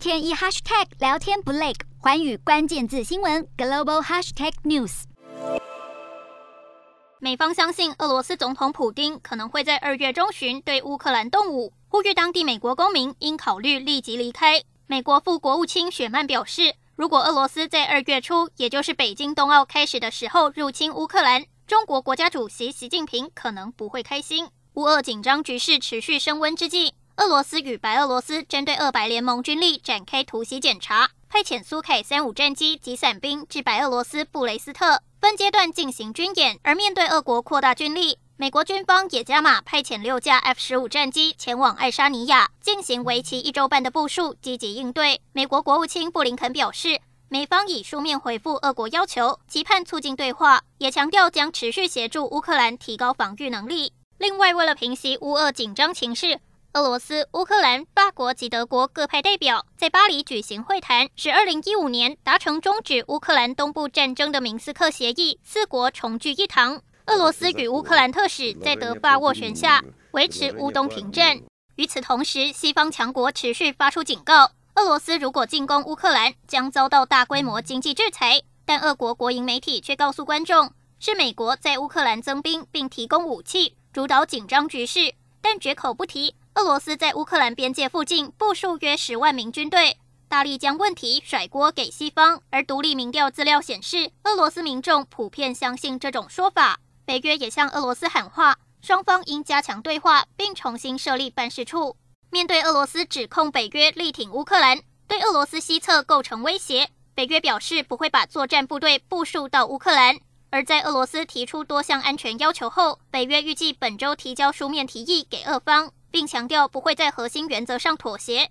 天一 hashtag 聊天不累，寰宇关键字新闻 global hashtag news。美方相信俄罗斯总统普丁可能会在二月中旬对乌克兰动武，呼吁当地美国公民应考虑立即离开。美国副国务卿雪曼表示，如果俄罗斯在二月初，也就是北京冬奥开始的时候入侵乌克兰，中国国家主席习近平可能不会开心。乌俄紧张局势持续升温之际，俄罗斯与白俄罗斯针对俄白联盟军力展开突袭检查，派遣苏 K 三五战机及伞兵至白俄罗斯布雷斯特，分阶段进行军演。而面对俄国扩大军力，美国军方也加码派遣六架 F 十五战机前往爱沙尼亚，进行为期一周半的部署，积极应对。美国国务卿布林肯表示，美方已书面回复俄国要求，期盼促进对话，也强调将持续协助乌克兰提高防御能力。另外，为了平息乌俄紧张情势，俄罗斯、乌克兰、法国及德国各派代表在巴黎举行会谈，使二零一五年达成终止乌克兰东部战争的明斯克协议，四国重聚一堂。俄罗斯与乌克兰特使在德法斡旋下维持乌东停战。与此同时，西方强国持续发出警告：俄罗斯如果进攻乌克兰，将遭到大规模经济制裁。但俄国国营媒体却告诉观众，是美国在乌克兰增兵并提供武器，主导紧张局势，但绝口不提。俄罗斯在乌克兰边界附近部署约十万名军队，大力将问题甩锅给西方。而独立民调资料显示，俄罗斯民众普遍相信这种说法。北约也向俄罗斯喊话，双方应加强对话，并重新设立办事处。面对俄罗斯指控北约力挺乌克兰，对俄罗斯西侧构成威胁，北约表示不会把作战部队部署到乌克兰。而在俄罗斯提出多项安全要求后，北约预计本周提交书面提议给俄方。并强调不会在核心原则上妥协，